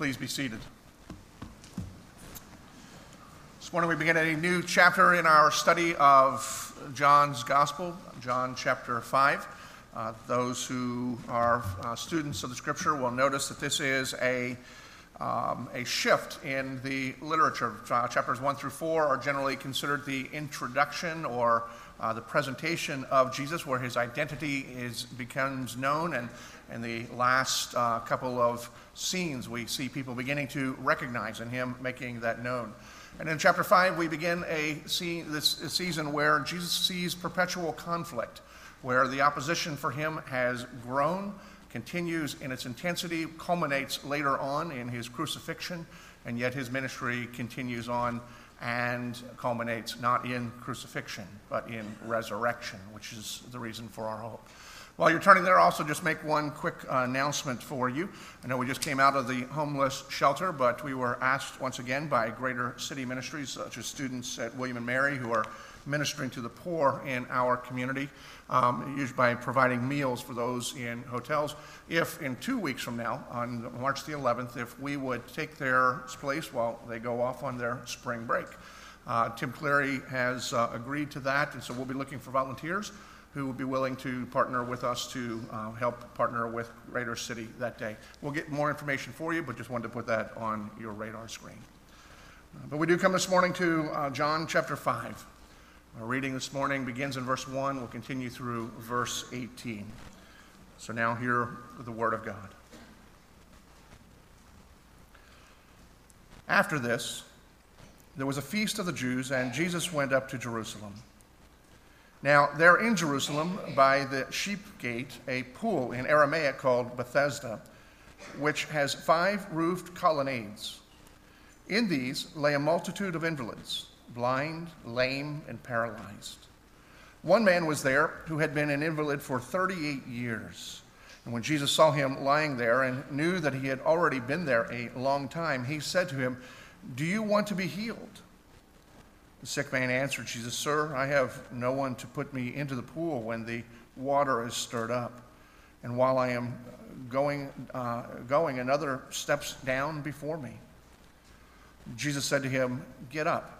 Please be seated. This morning we begin a new chapter in our study of John's Gospel, John chapter 5. Uh, those who are uh, students of the scripture will notice that this is a, um, a shift in the literature. Uh, chapters 1 through 4 are generally considered the introduction or uh, the presentation of Jesus, where his identity is, becomes known. And in the last uh, couple of scenes, we see people beginning to recognize and him making that known. And in chapter 5, we begin a scene, this season where Jesus sees perpetual conflict, where the opposition for him has grown, continues in its intensity, culminates later on in his crucifixion, and yet his ministry continues on and culminates not in crucifixion, but in resurrection, which is the reason for our hope. While you're turning there, also just make one quick uh, announcement for you. I know we just came out of the homeless shelter, but we were asked once again by Greater City Ministries, such as students at William and Mary, who are ministering to the poor in our community, um, usually by providing meals for those in hotels. If in two weeks from now, on March the 11th, if we would take their place while they go off on their spring break. Uh, Tim Cleary has uh, agreed to that, and so we'll be looking for volunteers who would be willing to partner with us to uh, help partner with Greater City that day. We'll get more information for you, but just wanted to put that on your radar screen. Uh, but we do come this morning to uh, John chapter 5. Our reading this morning begins in verse 1, we'll continue through verse 18. So now hear the word of God. After this, there was a feast of the Jews, and Jesus went up to Jerusalem. Now, there in Jerusalem, by the sheep gate, a pool in Aramaic called Bethesda, which has five roofed colonnades. In these lay a multitude of invalids, blind, lame, and paralyzed. One man was there who had been an invalid for 38 years. And when Jesus saw him lying there and knew that he had already been there a long time, he said to him, Do you want to be healed? The sick man answered Jesus, Sir, I have no one to put me into the pool when the water is stirred up. And while I am going, uh, going another steps down before me. Jesus said to him, Get up,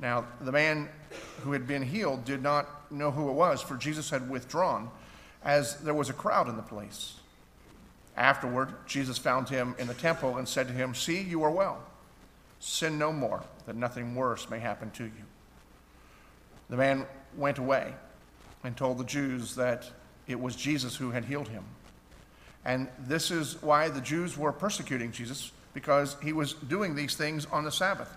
Now, the man who had been healed did not know who it was, for Jesus had withdrawn, as there was a crowd in the place. Afterward, Jesus found him in the temple and said to him, See, you are well. Sin no more, that nothing worse may happen to you. The man went away and told the Jews that it was Jesus who had healed him. And this is why the Jews were persecuting Jesus, because he was doing these things on the Sabbath.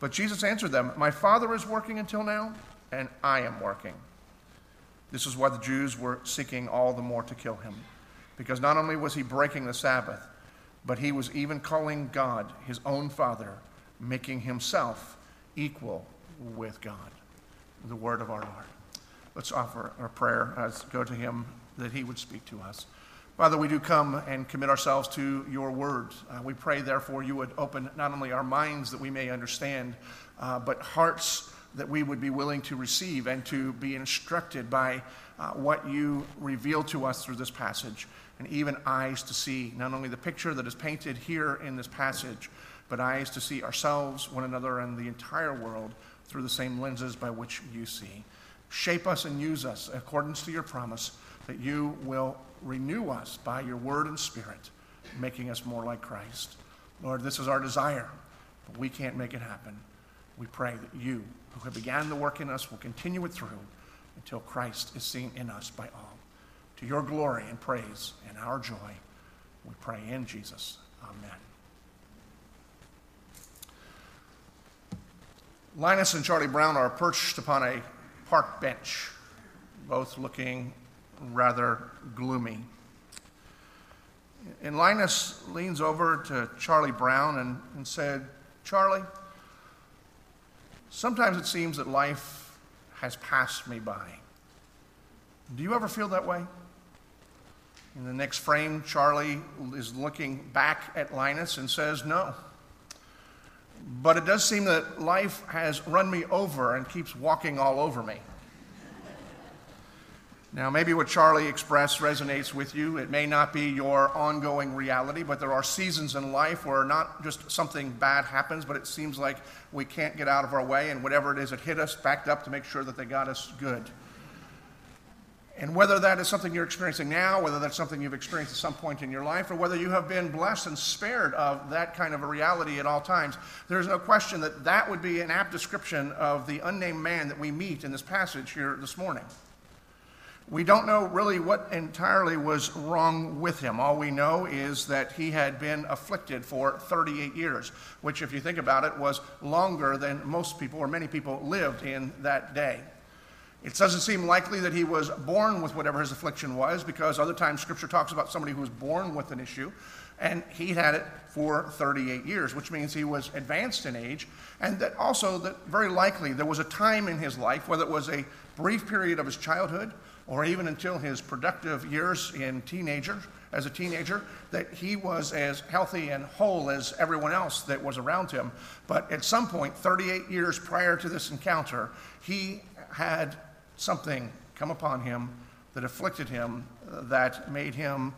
But Jesus answered them, My Father is working until now, and I am working. This is why the Jews were seeking all the more to kill him, because not only was he breaking the Sabbath, but he was even calling God his own Father making himself equal with God. The word of our Lord. Let's offer our prayer as go to him that he would speak to us. Father, we do come and commit ourselves to your word. Uh, we pray, therefore, you would open not only our minds that we may understand, uh, but hearts that we would be willing to receive and to be instructed by uh, what you reveal to us through this passage, and even eyes to see not only the picture that is painted here in this passage, but eyes to see ourselves, one another, and the entire world through the same lenses by which you see. Shape us and use us in accordance to your promise that you will renew us by your word and spirit, making us more like Christ. Lord, this is our desire, but we can't make it happen. We pray that you, who have began the work in us, will continue it through until Christ is seen in us by all. To your glory and praise and our joy, we pray in Jesus. Amen. Linus and Charlie Brown are perched upon a park bench, both looking rather gloomy. And Linus leans over to Charlie Brown and, and said, Charlie, sometimes it seems that life has passed me by. Do you ever feel that way? In the next frame, Charlie is looking back at Linus and says, No. But it does seem that life has run me over and keeps walking all over me. Now, maybe what Charlie expressed resonates with you. It may not be your ongoing reality, but there are seasons in life where not just something bad happens, but it seems like we can't get out of our way, and whatever it is it hit us, backed up to make sure that they got us good. And whether that is something you're experiencing now, whether that's something you've experienced at some point in your life, or whether you have been blessed and spared of that kind of a reality at all times, there's no question that that would be an apt description of the unnamed man that we meet in this passage here this morning. We don't know really what entirely was wrong with him. All we know is that he had been afflicted for 38 years, which, if you think about it, was longer than most people or many people lived in that day. It doesn't seem likely that he was born with whatever his affliction was, because other times Scripture talks about somebody who was born with an issue, and he had it for 38 years, which means he was advanced in age, and that also that very likely there was a time in his life, whether it was a brief period of his childhood or even until his productive years in teenager, as a teenager, that he was as healthy and whole as everyone else that was around him. But at some point, 38 years prior to this encounter, he had something come upon him that afflicted him, uh, that made him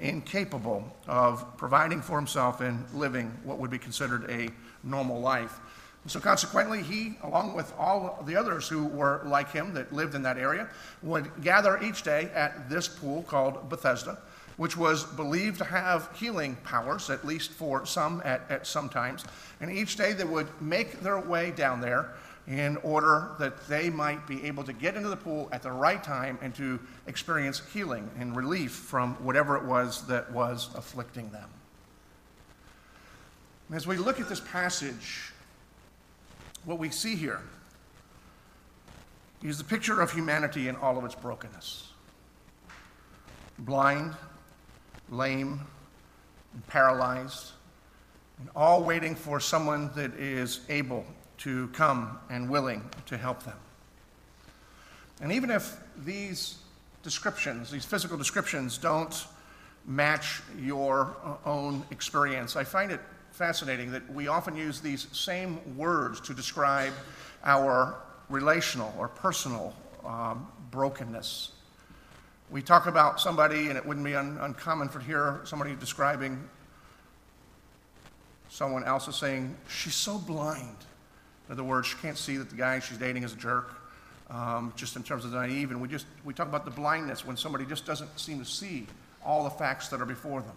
incapable of providing for himself and living what would be considered a normal life. And so, consequently, he, along with all the others who were like him that lived in that area, would gather each day at this pool called Bethesda, which was believed to have healing powers, at least for some at, at some times. And each day they would make their way down there in order that they might be able to get into the pool at the right time and to experience healing and relief from whatever it was that was afflicting them. As we look at this passage, what we see here is the picture of humanity in all of its brokenness blind, lame, and paralyzed, and all waiting for someone that is able to come and willing to help them. And even if these descriptions, these physical descriptions, don't match your uh, own experience, I find it fascinating that we often use these same words to describe our relational or personal um, brokenness. We talk about somebody, and it wouldn't be un- uncommon for hear somebody describing someone else as saying, She's so blind. In other words, she can't see that the guy she's dating is a jerk, um, just in terms of naive. And we just we talk about the blindness when somebody just doesn't seem to see all the facts that are before them.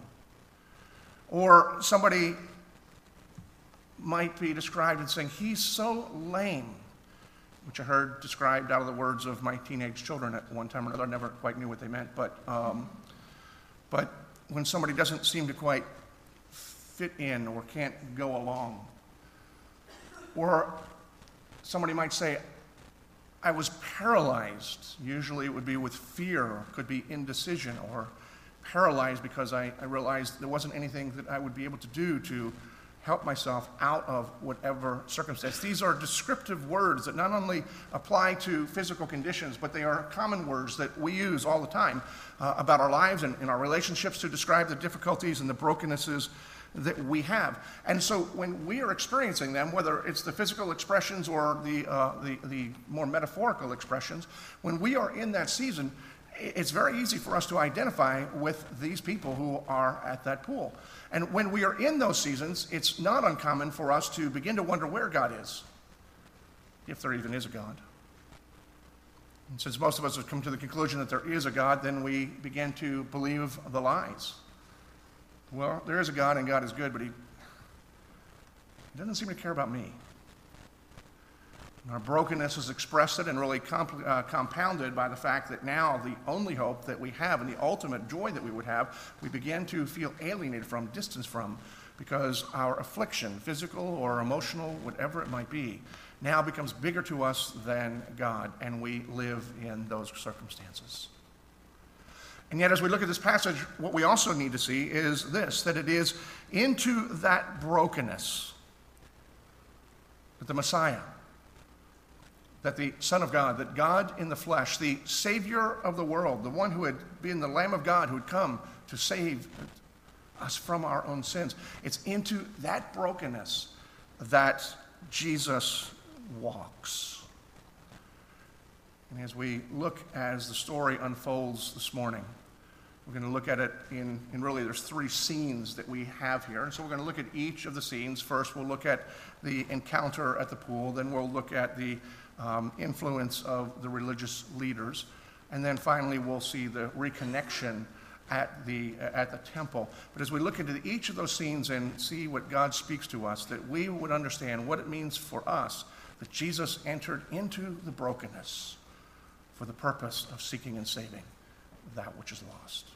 Or somebody might be described as saying, He's so lame, which I heard described out of the words of my teenage children at one time or another. I never quite knew what they meant. But, um, but when somebody doesn't seem to quite fit in or can't go along, or somebody might say, I was paralyzed. Usually it would be with fear, or could be indecision, or paralyzed because I, I realized there wasn't anything that I would be able to do to help myself out of whatever circumstance. These are descriptive words that not only apply to physical conditions, but they are common words that we use all the time uh, about our lives and in our relationships to describe the difficulties and the brokennesses that we have. And so when we are experiencing them, whether it's the physical expressions or the, uh, the, the more metaphorical expressions, when we are in that season, it's very easy for us to identify with these people who are at that pool. And when we are in those seasons, it's not uncommon for us to begin to wonder where God is, if there even is a God. And since most of us have come to the conclusion that there is a God, then we begin to believe the lies. Well, there is a God and God is good, but He doesn't seem to care about me. Our brokenness is expressed and really comp- uh, compounded by the fact that now the only hope that we have and the ultimate joy that we would have, we begin to feel alienated from, distanced from, because our affliction, physical or emotional, whatever it might be, now becomes bigger to us than God, and we live in those circumstances. And yet, as we look at this passage, what we also need to see is this that it is into that brokenness that the Messiah, that the Son of God, that God in the flesh, the Savior of the world, the one who had been the Lamb of God who had come to save us from our own sins, it's into that brokenness that Jesus walks. And as we look as the story unfolds this morning, we're going to look at it in, in really, there's three scenes that we have here. And so we're going to look at each of the scenes. First, we'll look at the encounter at the pool. Then we'll look at the um, influence of the religious leaders. And then finally, we'll see the reconnection at the, at the temple. But as we look into each of those scenes and see what God speaks to us, that we would understand what it means for us that Jesus entered into the brokenness for the purpose of seeking and saving that which is lost.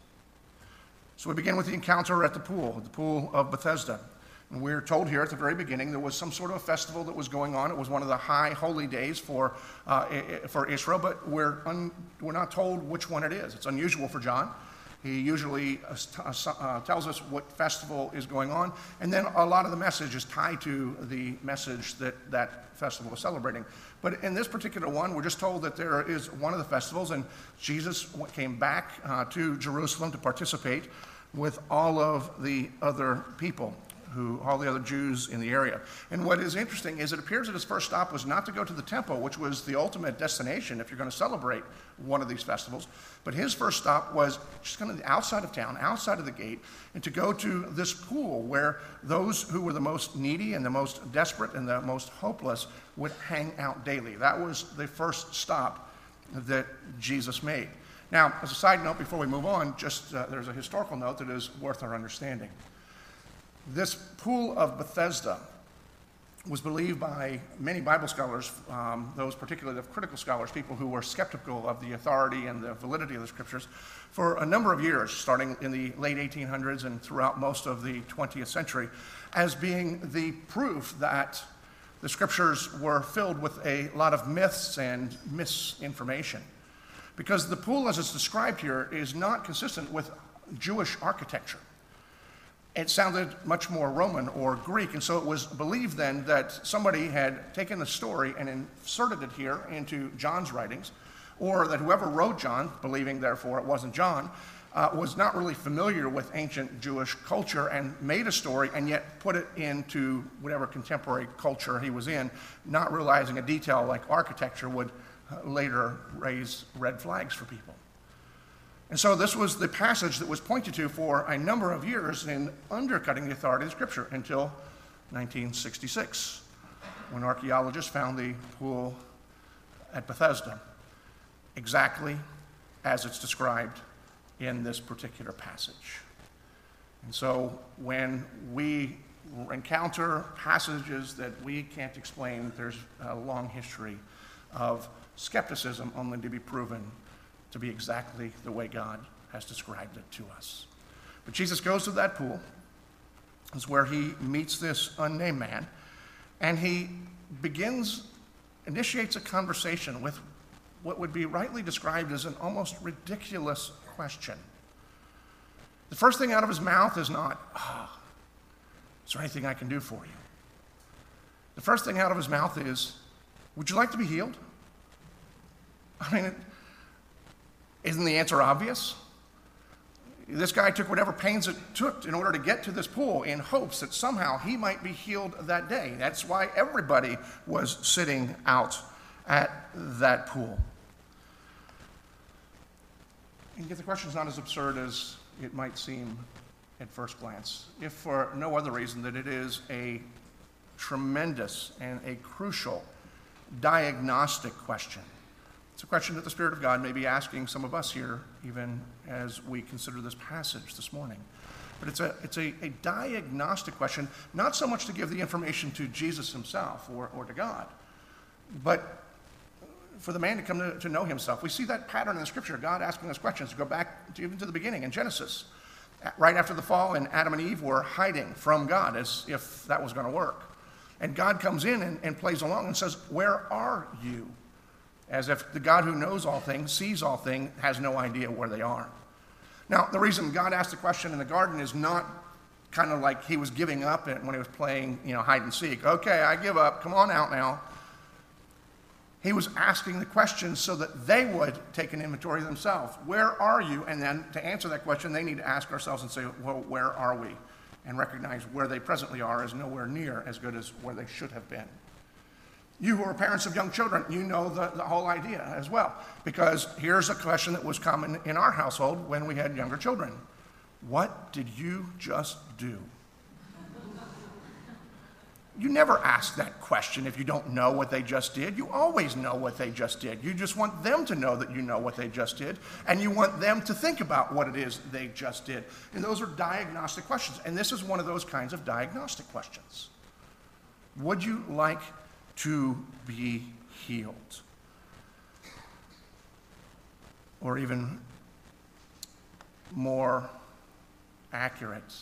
So we begin with the encounter at the pool, the pool of Bethesda. We're told here at the very beginning there was some sort of a festival that was going on. It was one of the high holy days for, uh, for Israel, but we're, un, we're not told which one it is. It's unusual for John. He usually uh, uh, uh, tells us what festival is going on, and then a lot of the message is tied to the message that that festival is celebrating. But in this particular one, we're just told that there is one of the festivals, and Jesus came back uh, to Jerusalem to participate with all of the other people who all the other Jews in the area. And what is interesting is it appears that his first stop was not to go to the temple, which was the ultimate destination if you're going to celebrate one of these festivals, but his first stop was just kind of outside of town, outside of the gate, and to go to this pool where those who were the most needy and the most desperate and the most hopeless would hang out daily. That was the first stop that Jesus made. Now, as a side note, before we move on, just uh, there's a historical note that is worth our understanding. This pool of Bethesda was believed by many Bible scholars, um, those particularly the critical scholars, people who were skeptical of the authority and the validity of the scriptures, for a number of years, starting in the late 1800s and throughout most of the 20th century, as being the proof that the scriptures were filled with a lot of myths and misinformation. Because the pool, as it's described here, is not consistent with Jewish architecture it sounded much more Roman or Greek. And so it was believed then that somebody had taken the story and inserted it here into John's writings, or that whoever wrote John, believing therefore it wasn't John, uh, was not really familiar with ancient Jewish culture and made a story and yet put it into whatever contemporary culture he was in, not realizing a detail like architecture would uh, later raise red flags for people. And so this was the passage that was pointed to for a number of years in undercutting the authority of Scripture until 1966, when archaeologists found the pool at Bethesda exactly as it's described in this particular passage. And so when we encounter passages that we can't explain, there's a long history of skepticism only to be proven to be exactly the way God has described it to us. But Jesus goes to that pool. Is where he meets this unnamed man, and he begins, initiates a conversation with what would be rightly described as an almost ridiculous question. The first thing out of his mouth is not, oh, is there anything I can do for you? The first thing out of his mouth is, Would you like to be healed? I mean, isn't the answer obvious? This guy took whatever pains it took in order to get to this pool in hopes that somehow he might be healed that day. That's why everybody was sitting out at that pool. And yet the question is not as absurd as it might seem at first glance, if for no other reason that it is a tremendous and a crucial diagnostic question. It's a question that the Spirit of God may be asking some of us here, even as we consider this passage this morning. But it's a, it's a, a diagnostic question, not so much to give the information to Jesus himself or, or to God, but for the man to come to, to know himself. We see that pattern in the scripture, God asking us questions. To go back to, even to the beginning in Genesis. Right after the fall, and Adam and Eve were hiding from God as if that was going to work. And God comes in and, and plays along and says, Where are you? As if the God who knows all things, sees all things, has no idea where they are. Now, the reason God asked the question in the garden is not kind of like he was giving up when he was playing, you know, hide and seek. Okay, I give up. Come on out now. He was asking the question so that they would take an inventory themselves. Where are you? And then to answer that question, they need to ask ourselves and say, well, where are we? And recognize where they presently are is nowhere near as good as where they should have been. You who are parents of young children, you know the, the whole idea as well. Because here's a question that was common in our household when we had younger children What did you just do? You never ask that question if you don't know what they just did. You always know what they just did. You just want them to know that you know what they just did, and you want them to think about what it is they just did. And those are diagnostic questions. And this is one of those kinds of diagnostic questions. Would you like to be healed? Or even more accurate,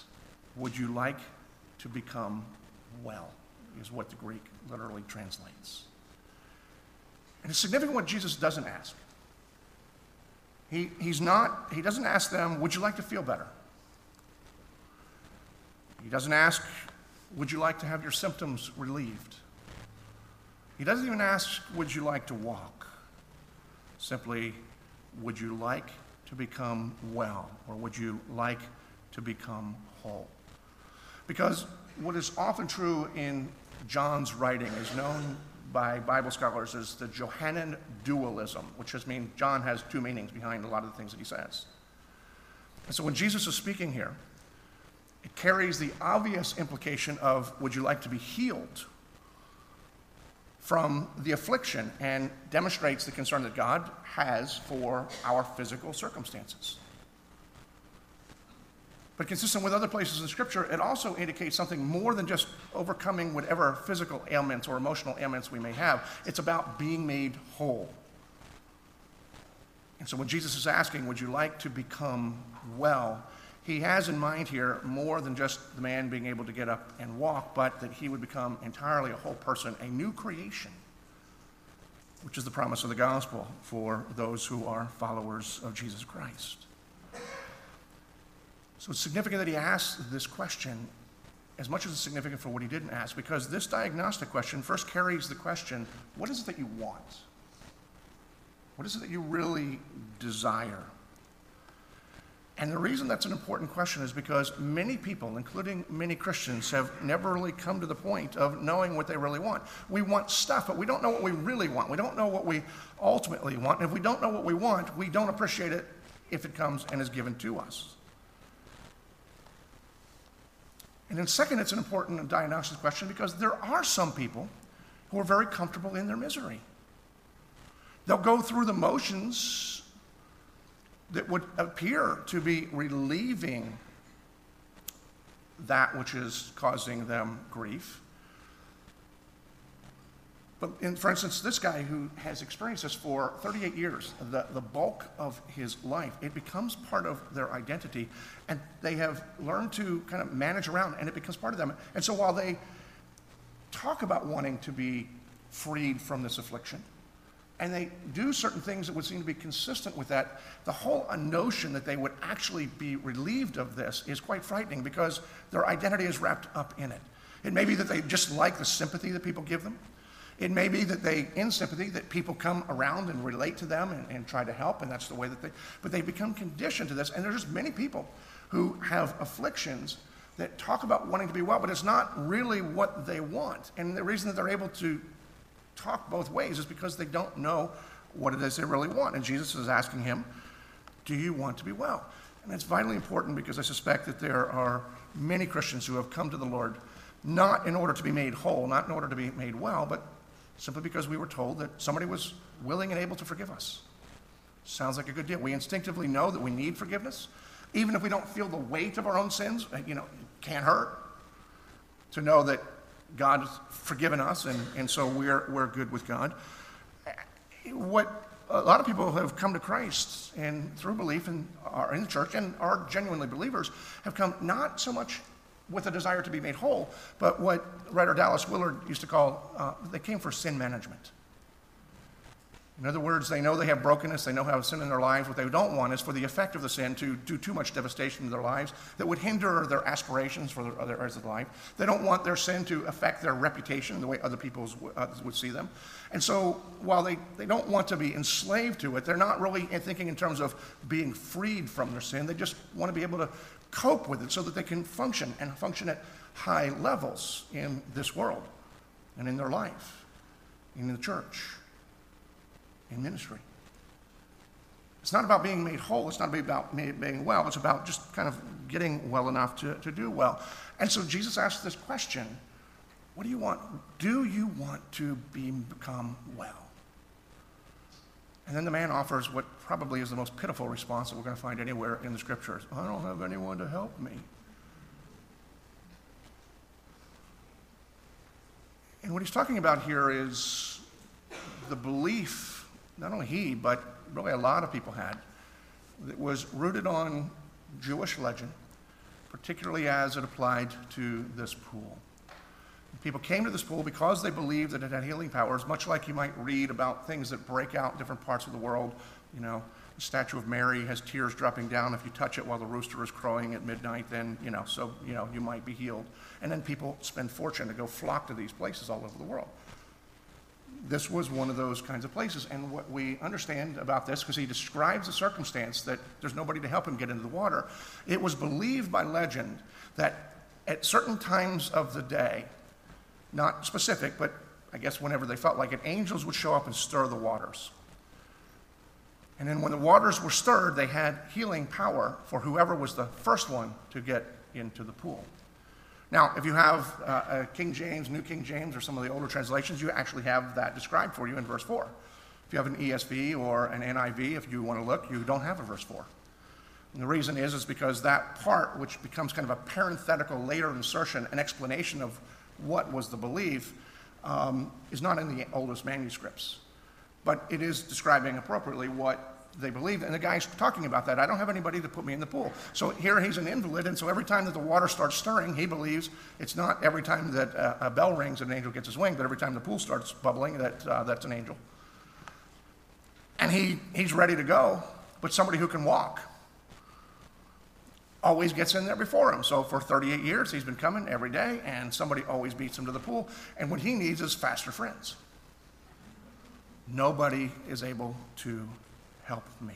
would you like to become well? Is what the Greek literally translates. And it's significant what Jesus doesn't ask. He, he's not, he doesn't ask them, Would you like to feel better? He doesn't ask, Would you like to have your symptoms relieved? He doesn't even ask, Would you like to walk? Simply, Would you like to become well? Or would you like to become whole? Because what is often true in John's writing is known by Bible scholars as the Johannine dualism, which just means John has two meanings behind a lot of the things that he says. And so when Jesus is speaking here, it carries the obvious implication of would you like to be healed from the affliction and demonstrates the concern that God has for our physical circumstances. But consistent with other places in Scripture, it also indicates something more than just overcoming whatever physical ailments or emotional ailments we may have. It's about being made whole. And so when Jesus is asking, Would you like to become well? He has in mind here more than just the man being able to get up and walk, but that he would become entirely a whole person, a new creation, which is the promise of the gospel for those who are followers of Jesus Christ. So it's significant that he asked this question as much as it's significant for what he didn't ask, because this diagnostic question first carries the question what is it that you want? What is it that you really desire? And the reason that's an important question is because many people, including many Christians, have never really come to the point of knowing what they really want. We want stuff, but we don't know what we really want. We don't know what we ultimately want. And if we don't know what we want, we don't appreciate it if it comes and is given to us. And then, second, it's an important diagnostic question because there are some people who are very comfortable in their misery. They'll go through the motions that would appear to be relieving that which is causing them grief. But in, for instance, this guy who has experienced this for 38 years, the, the bulk of his life, it becomes part of their identity, and they have learned to kind of manage around, and it becomes part of them. And so while they talk about wanting to be freed from this affliction, and they do certain things that would seem to be consistent with that, the whole notion that they would actually be relieved of this is quite frightening because their identity is wrapped up in it. It may be that they just like the sympathy that people give them. It may be that they, in sympathy, that people come around and relate to them and, and try to help, and that's the way that they, but they become conditioned to this. And there's just many people who have afflictions that talk about wanting to be well, but it's not really what they want. And the reason that they're able to talk both ways is because they don't know what it is they really want. And Jesus is asking him, Do you want to be well? And it's vitally important because I suspect that there are many Christians who have come to the Lord not in order to be made whole, not in order to be made well, but simply because we were told that somebody was willing and able to forgive us. Sounds like a good deal. We instinctively know that we need forgiveness, even if we don't feel the weight of our own sins. You know, it can't hurt to know that God's forgiven us, and, and so we're, we're good with God. What a lot of people have come to Christ and through belief and are in the church and are genuinely believers have come not so much with a desire to be made whole, but what writer Dallas Willard used to call, uh, they came for sin management. In other words, they know they have brokenness, they know how sin in their lives. What they don't want is for the effect of the sin to do too much devastation in their lives that would hinder their aspirations for their other areas of life. They don't want their sin to affect their reputation, the way other people uh, would see them. And so, while they, they don't want to be enslaved to it, they're not really thinking in terms of being freed from their sin. They just want to be able to cope with it so that they can function and function at high levels in this world and in their life, in the church in ministry. It's not about being made whole. It's not about being well. It's about just kind of getting well enough to, to do well. And so Jesus asked this question What do you want? Do you want to be, become well? And then the man offers what probably is the most pitiful response that we're going to find anywhere in the scriptures I don't have anyone to help me. And what he's talking about here is the belief not only he, but really a lot of people had, that was rooted on Jewish legend, particularly as it applied to this pool. People came to this pool because they believed that it had healing powers, much like you might read about things that break out in different parts of the world. You know, the statue of Mary has tears dropping down. If you touch it while the rooster is crowing at midnight, then, you know, so, you know, you might be healed. And then people spend fortune to go flock to these places all over the world this was one of those kinds of places. And what we understand about this, because he describes the circumstance that there's nobody to help him get into the water, it was believed by legend that at certain times of the day, not specific, but I guess whenever they felt like it, angels would show up and stir the waters. And then when the waters were stirred, they had healing power for whoever was the first one to get into the pool. Now, if you have uh, King James, New King James, or some of the older translations, you actually have that described for you in verse 4. If you have an ESV or an NIV, if you want to look, you don't have a verse 4. And the reason is, is because that part, which becomes kind of a parenthetical later insertion, an explanation of what was the belief, um, is not in the oldest manuscripts. But it is describing appropriately what they believe. And the guy's talking about that. I don't have anybody to put me in the pool. So here he's an invalid, and so every time that the water starts stirring, he believes it's not every time that a, a bell rings and an angel gets his wing, but every time the pool starts bubbling, that, uh, that's an angel. And he, he's ready to go, but somebody who can walk always gets in there before him. So for 38 years, he's been coming every day, and somebody always beats him to the pool. And what he needs is faster friends. Nobody is able to help me.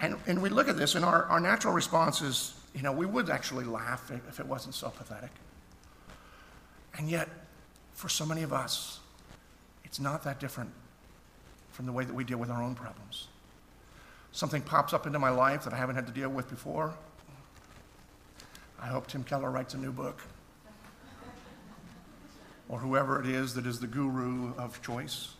And, and we look at this, and our, our natural response is, you know, we would actually laugh if it wasn't so pathetic. And yet, for so many of us, it's not that different from the way that we deal with our own problems. Something pops up into my life that I haven't had to deal with before. I hope Tim Keller writes a new book. or whoever it is that is the guru of choice.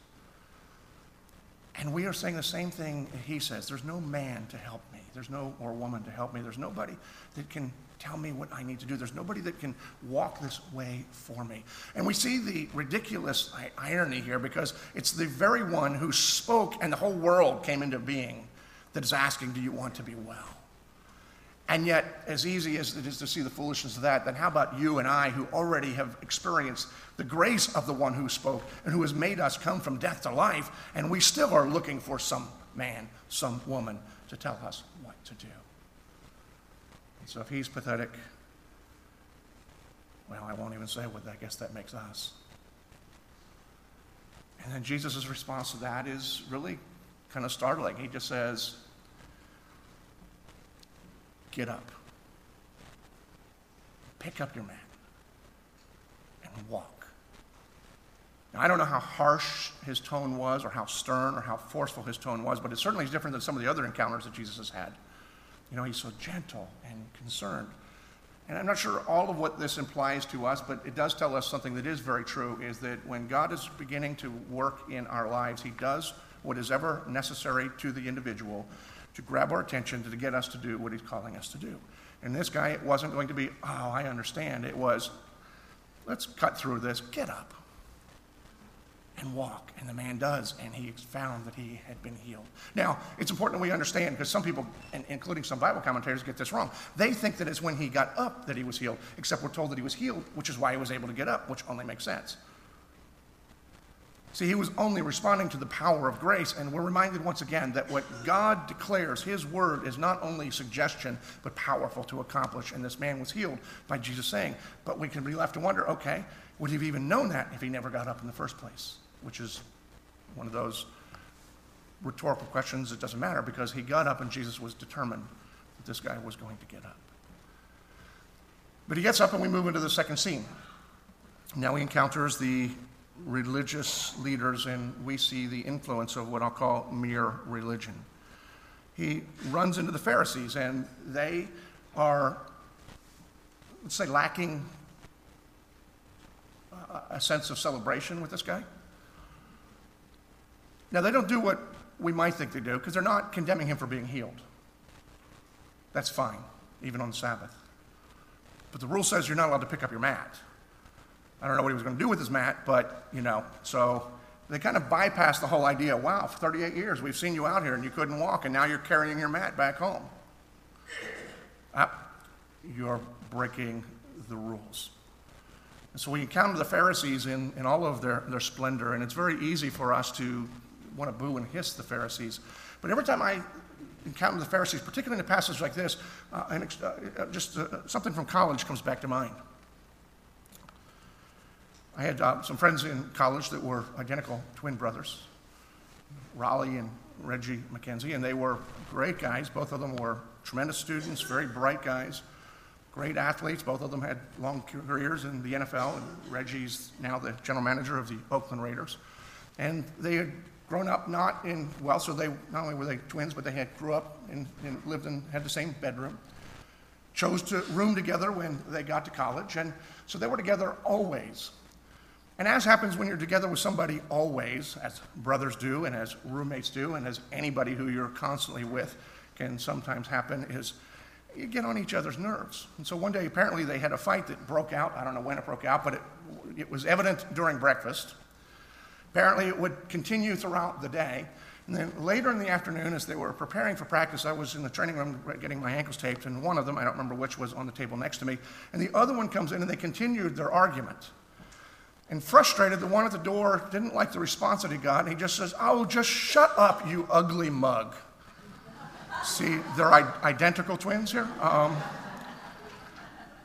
And we are saying the same thing he says. There's no man to help me. There's no, or woman to help me. There's nobody that can tell me what I need to do. There's nobody that can walk this way for me. And we see the ridiculous irony here because it's the very one who spoke and the whole world came into being that is asking, Do you want to be well? And yet, as easy as it is to see the foolishness of that, then how about you and I who already have experienced the grace of the one who spoke and who has made us come from death to life, and we still are looking for some man, some woman to tell us what to do? And so if he's pathetic, well, I won't even say what I guess that makes us. And then Jesus' response to that is really kind of startling. He just says, Get up. Pick up your mat and walk. Now, I don't know how harsh his tone was, or how stern, or how forceful his tone was, but it certainly is different than some of the other encounters that Jesus has had. You know, he's so gentle and concerned. And I'm not sure all of what this implies to us, but it does tell us something that is very true is that when God is beginning to work in our lives, he does what is ever necessary to the individual to grab our attention to get us to do what he's calling us to do. And this guy, it wasn't going to be, oh, I understand. It was, let's cut through this, get up and walk. And the man does, and he found that he had been healed. Now, it's important that we understand because some people, including some Bible commentators, get this wrong. They think that it's when he got up that he was healed, except we're told that he was healed, which is why he was able to get up, which only makes sense. See, he was only responding to the power of grace, and we're reminded once again that what God declares, his word, is not only suggestion, but powerful to accomplish. And this man was healed by Jesus saying, but we can be left to wonder okay, would he have even known that if he never got up in the first place? Which is one of those rhetorical questions that doesn't matter because he got up and Jesus was determined that this guy was going to get up. But he gets up and we move into the second scene. Now he encounters the religious leaders and we see the influence of what I'll call mere religion. He runs into the Pharisees and they are, let's say, lacking a sense of celebration with this guy. Now, they don't do what we might think they do because they're not condemning him for being healed. That's fine, even on the Sabbath. But the rule says you're not allowed to pick up your mat. I don't know what he was going to do with his mat, but, you know, so they kind of bypass the whole idea wow, for 38 years we've seen you out here and you couldn't walk, and now you're carrying your mat back home. Uh, you're breaking the rules. And so we encounter the Pharisees in, in all of their, their splendor, and it's very easy for us to want to boo and hiss the Pharisees. But every time I encounter the Pharisees, particularly in a passage like this, uh, and, uh, just uh, something from college comes back to mind. I had uh, some friends in college that were identical twin brothers, Raleigh and Reggie McKenzie, and they were great guys. Both of them were tremendous students, very bright guys, great athletes. Both of them had long careers in the NFL, and Reggie's now the general manager of the Oakland Raiders. And they had grown up not in, well, so they, not only were they twins, but they had grew up and, and lived and had the same bedroom. Chose to room together when they got to college, and so they were together always. And as happens when you're together with somebody always, as brothers do, and as roommates do, and as anybody who you're constantly with can sometimes happen, is you get on each other's nerves. And so one day, apparently, they had a fight that broke out. I don't know when it broke out, but it, it was evident during breakfast. Apparently, it would continue throughout the day. And then later in the afternoon, as they were preparing for practice, I was in the training room getting my ankles taped, and one of them, I don't remember which, was on the table next to me. And the other one comes in, and they continued their argument. And frustrated, the one at the door didn't like the response that he got, and he just says, Oh, just shut up, you ugly mug. See, they're identical twins here. Um,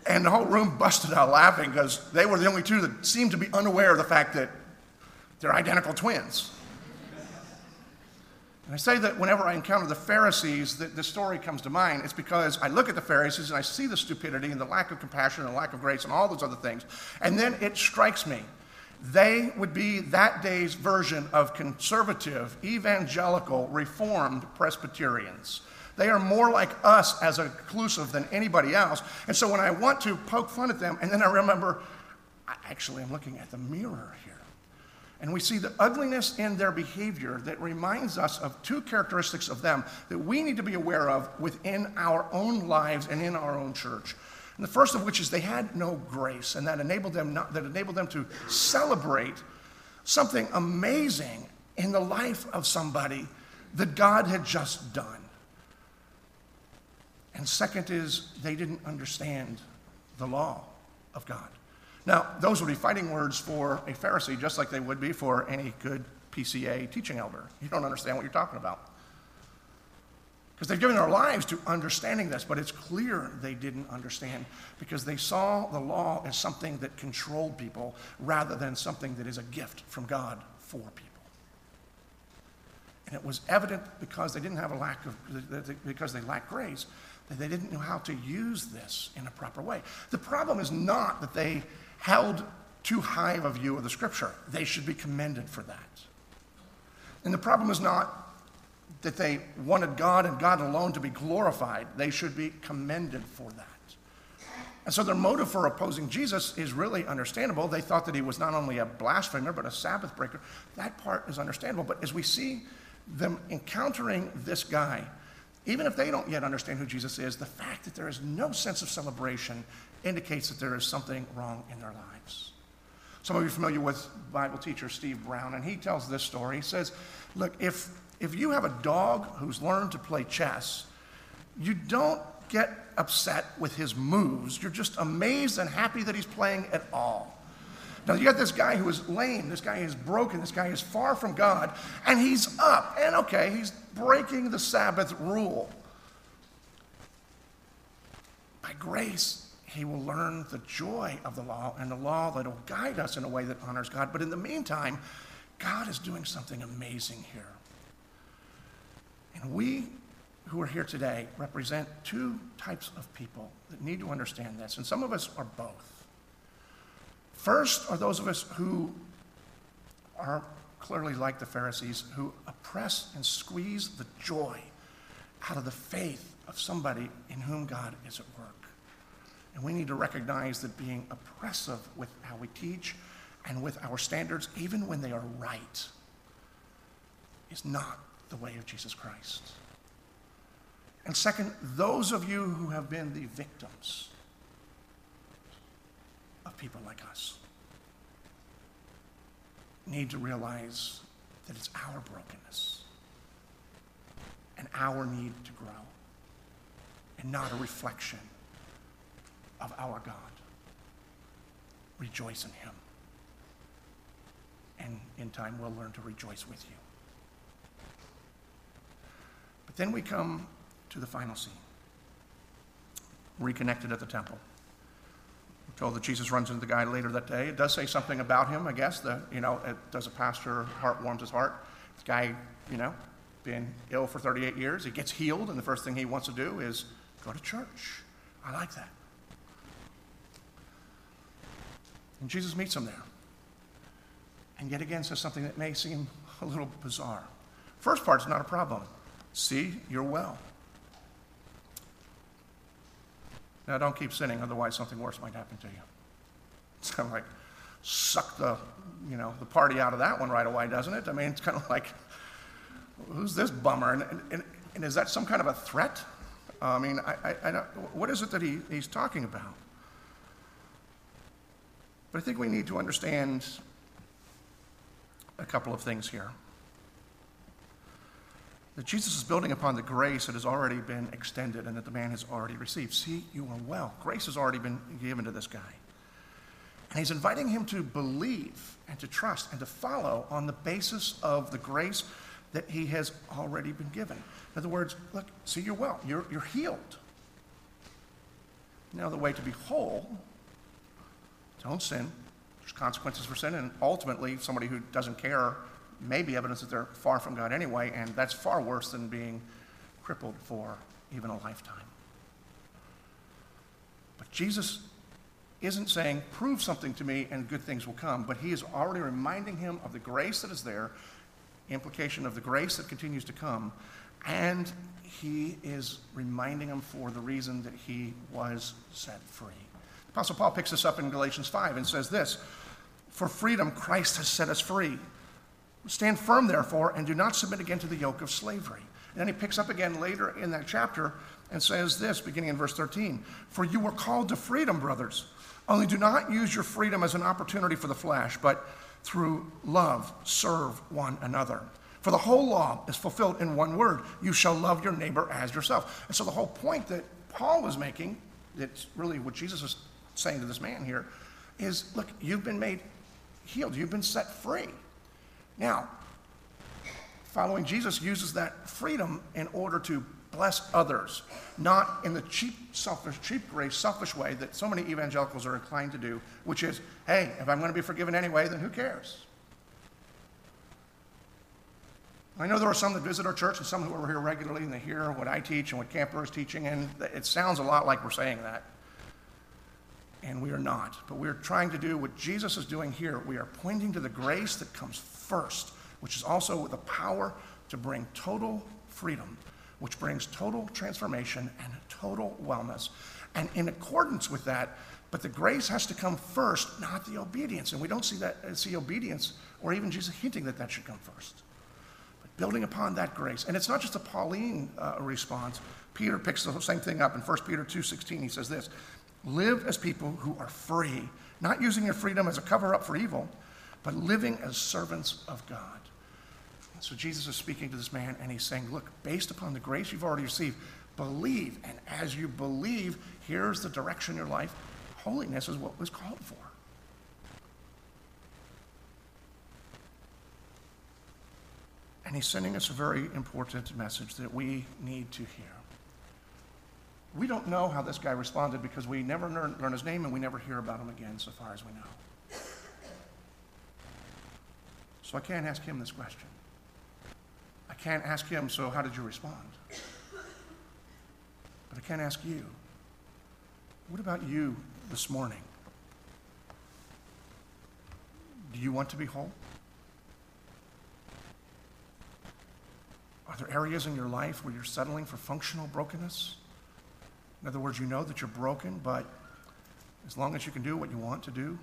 and the whole room busted out laughing because they were the only two that seemed to be unaware of the fact that they're identical twins. And I say that whenever I encounter the Pharisees, that this story comes to mind. It's because I look at the Pharisees and I see the stupidity and the lack of compassion and the lack of grace and all those other things. And then it strikes me. They would be that day's version of conservative, evangelical, reformed Presbyterians. They are more like us as inclusive than anybody else. And so when I want to poke fun at them, and then I remember, actually, I'm looking at the mirror here. And we see the ugliness in their behavior that reminds us of two characteristics of them that we need to be aware of within our own lives and in our own church. And the first of which is they had no grace, and that enabled them, not, that enabled them to celebrate something amazing in the life of somebody that God had just done. And second is they didn't understand the law of God. Now, those would be fighting words for a Pharisee, just like they would be for any good PCA teaching elder. You don't understand what you're talking about. Because they've given their lives to understanding this, but it's clear they didn't understand because they saw the law as something that controlled people rather than something that is a gift from God for people. And it was evident because they didn't have a lack of, because they lacked grace, that they didn't know how to use this in a proper way. The problem is not that they held too high of a view of the scripture. They should be commended for that. And the problem is not that they wanted God and God alone to be glorified. They should be commended for that. And so their motive for opposing Jesus is really understandable. They thought that he was not only a blasphemer, but a Sabbath breaker. That part is understandable. But as we see them encountering this guy, even if they don't yet understand who Jesus is, the fact that there is no sense of celebration indicates that there is something wrong in their lives. Some of you are familiar with Bible teacher Steve Brown, and he tells this story. He says, Look, if, if you have a dog who's learned to play chess, you don't get upset with his moves. You're just amazed and happy that he's playing at all. Now, you got this guy who is lame, this guy is broken, this guy is far from God, and he's up. And okay, he's breaking the Sabbath rule. By grace, he will learn the joy of the law and the law that will guide us in a way that honors God. But in the meantime, God is doing something amazing here. And we who are here today represent two types of people that need to understand this, and some of us are both. First are those of us who are clearly like the Pharisees, who oppress and squeeze the joy out of the faith of somebody in whom God is at work. And we need to recognize that being oppressive with how we teach and with our standards, even when they are right, is not the way of Jesus Christ. And second, those of you who have been the victims of people like us need to realize that it's our brokenness and our need to grow and not a reflection of our God. Rejoice in Him. And in time, we'll learn to rejoice with you. But then we come to the final scene reconnected at the temple. We're told that Jesus runs into the guy later that day. It does say something about him, I guess. That, you know, it, does a pastor heart warms his heart? This guy, you know, been ill for 38 years. He gets healed, and the first thing he wants to do is go to church. I like that. And Jesus meets him there. And yet again says something that may seem a little bizarre. First part's not a problem. See, you're well. Now, don't keep sinning, otherwise something worse might happen to you. It's kind of like suck the, you know, the party out of that one right away, doesn't it? I mean, it's kind of like, who's this bummer? And, and, and is that some kind of a threat? I mean, I, I, I what is it that he, he's talking about? But I think we need to understand a couple of things here that Jesus is building upon the grace that has already been extended and that the man has already received. See, you are well. Grace has already been given to this guy. And he's inviting him to believe and to trust and to follow on the basis of the grace that he has already been given. In other words, look, see, you're well. You're, you're healed. Now, the way to be whole, don't sin. There's consequences for sin, and ultimately, somebody who doesn't care may be evidence that they're far from God anyway, and that's far worse than being crippled for even a lifetime. But Jesus isn't saying, prove something to me and good things will come, but he is already reminding him of the grace that is there, implication of the grace that continues to come, and he is reminding him for the reason that he was set free. Apostle Paul picks this up in Galatians 5 and says this For freedom, Christ has set us free. Stand firm, therefore, and do not submit again to the yoke of slavery. And then he picks up again later in that chapter and says this, beginning in verse 13 For you were called to freedom, brothers. Only do not use your freedom as an opportunity for the flesh, but through love serve one another. For the whole law is fulfilled in one word you shall love your neighbor as yourself. And so the whole point that Paul was making, that's really what Jesus is saying to this man here, is look, you've been made healed, you've been set free. Now, following Jesus uses that freedom in order to bless others, not in the cheap, selfish, cheap grace, selfish way that so many evangelicals are inclined to do, which is, hey, if I'm going to be forgiven anyway, then who cares? I know there are some that visit our church and some who are here regularly and they hear what I teach and what Camper is teaching, and it sounds a lot like we're saying that. And we are not. But we're trying to do what Jesus is doing here. We are pointing to the grace that comes first, which is also the power to bring total freedom, which brings total transformation and total wellness. And in accordance with that, but the grace has to come first, not the obedience. And we don't see that see obedience or even Jesus hinting that that should come first. But building upon that grace, and it's not just a Pauline uh, response. Peter picks the same thing up in 1 Peter 2:16. He says this: Live as people who are free, not using your freedom as a cover up for evil, but living as servants of God. So Jesus is speaking to this man and he's saying, Look, based upon the grace you've already received, believe. And as you believe, here's the direction in your life. Holiness is what was called for. And he's sending us a very important message that we need to hear. We don't know how this guy responded because we never learn, learn his name and we never hear about him again, so far as we know. So I can't ask him this question. I can't ask him, so how did you respond? But I can't ask you, what about you this morning? Do you want to be whole? Are there areas in your life where you're settling for functional brokenness? In other words, you know that you're broken, but as long as you can do what you want to do,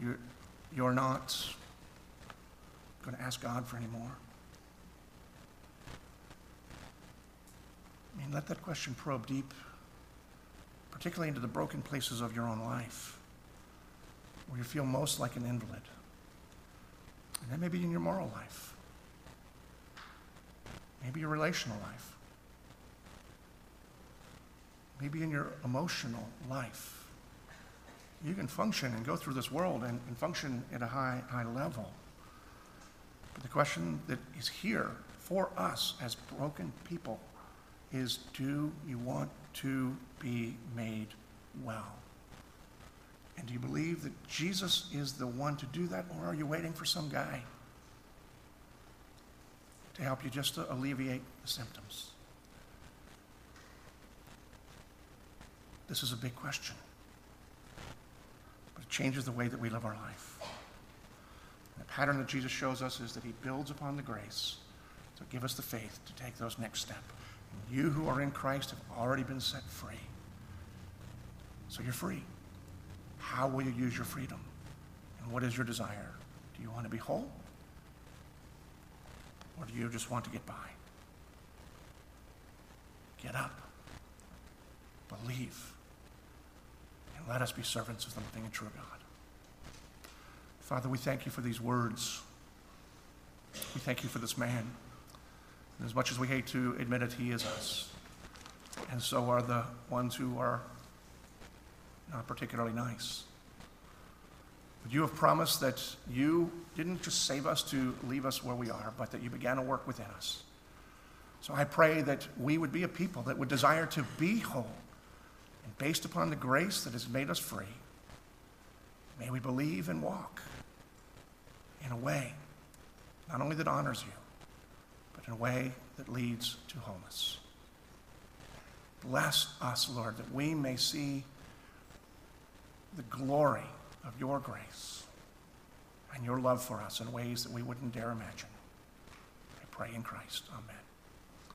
you're, you're not going to ask God for any more. I mean, let that question probe deep, particularly into the broken places of your own life, where you feel most like an invalid. And then maybe in your moral life, maybe your relational life, maybe in your emotional life. You can function and go through this world and, and function at a high, high level. But the question that is here for us as broken people is do you want to be made well? And do you believe that Jesus is the one to do that, or are you waiting for some guy to help you just to alleviate the symptoms? This is a big question, but it changes the way that we live our life. The pattern that Jesus shows us is that he builds upon the grace to give us the faith to take those next steps. You who are in Christ have already been set free. So you're free. How will you use your freedom? And what is your desire? Do you want to be whole? Or do you just want to get by? Get up. Believe. And let us be servants of the living and true God. Father, we thank you for these words. We thank you for this man. And as much as we hate to admit it, he is us. And so are the ones who are not particularly nice. But you have promised that you didn't just save us to leave us where we are, but that you began to work within us. So I pray that we would be a people that would desire to be whole. And based upon the grace that has made us free, may we believe and walk in a way not only that honors you, but in a way that leads to wholeness. Bless us, Lord, that we may see the glory of your grace and your love for us in ways that we wouldn't dare imagine. I pray in Christ. Amen.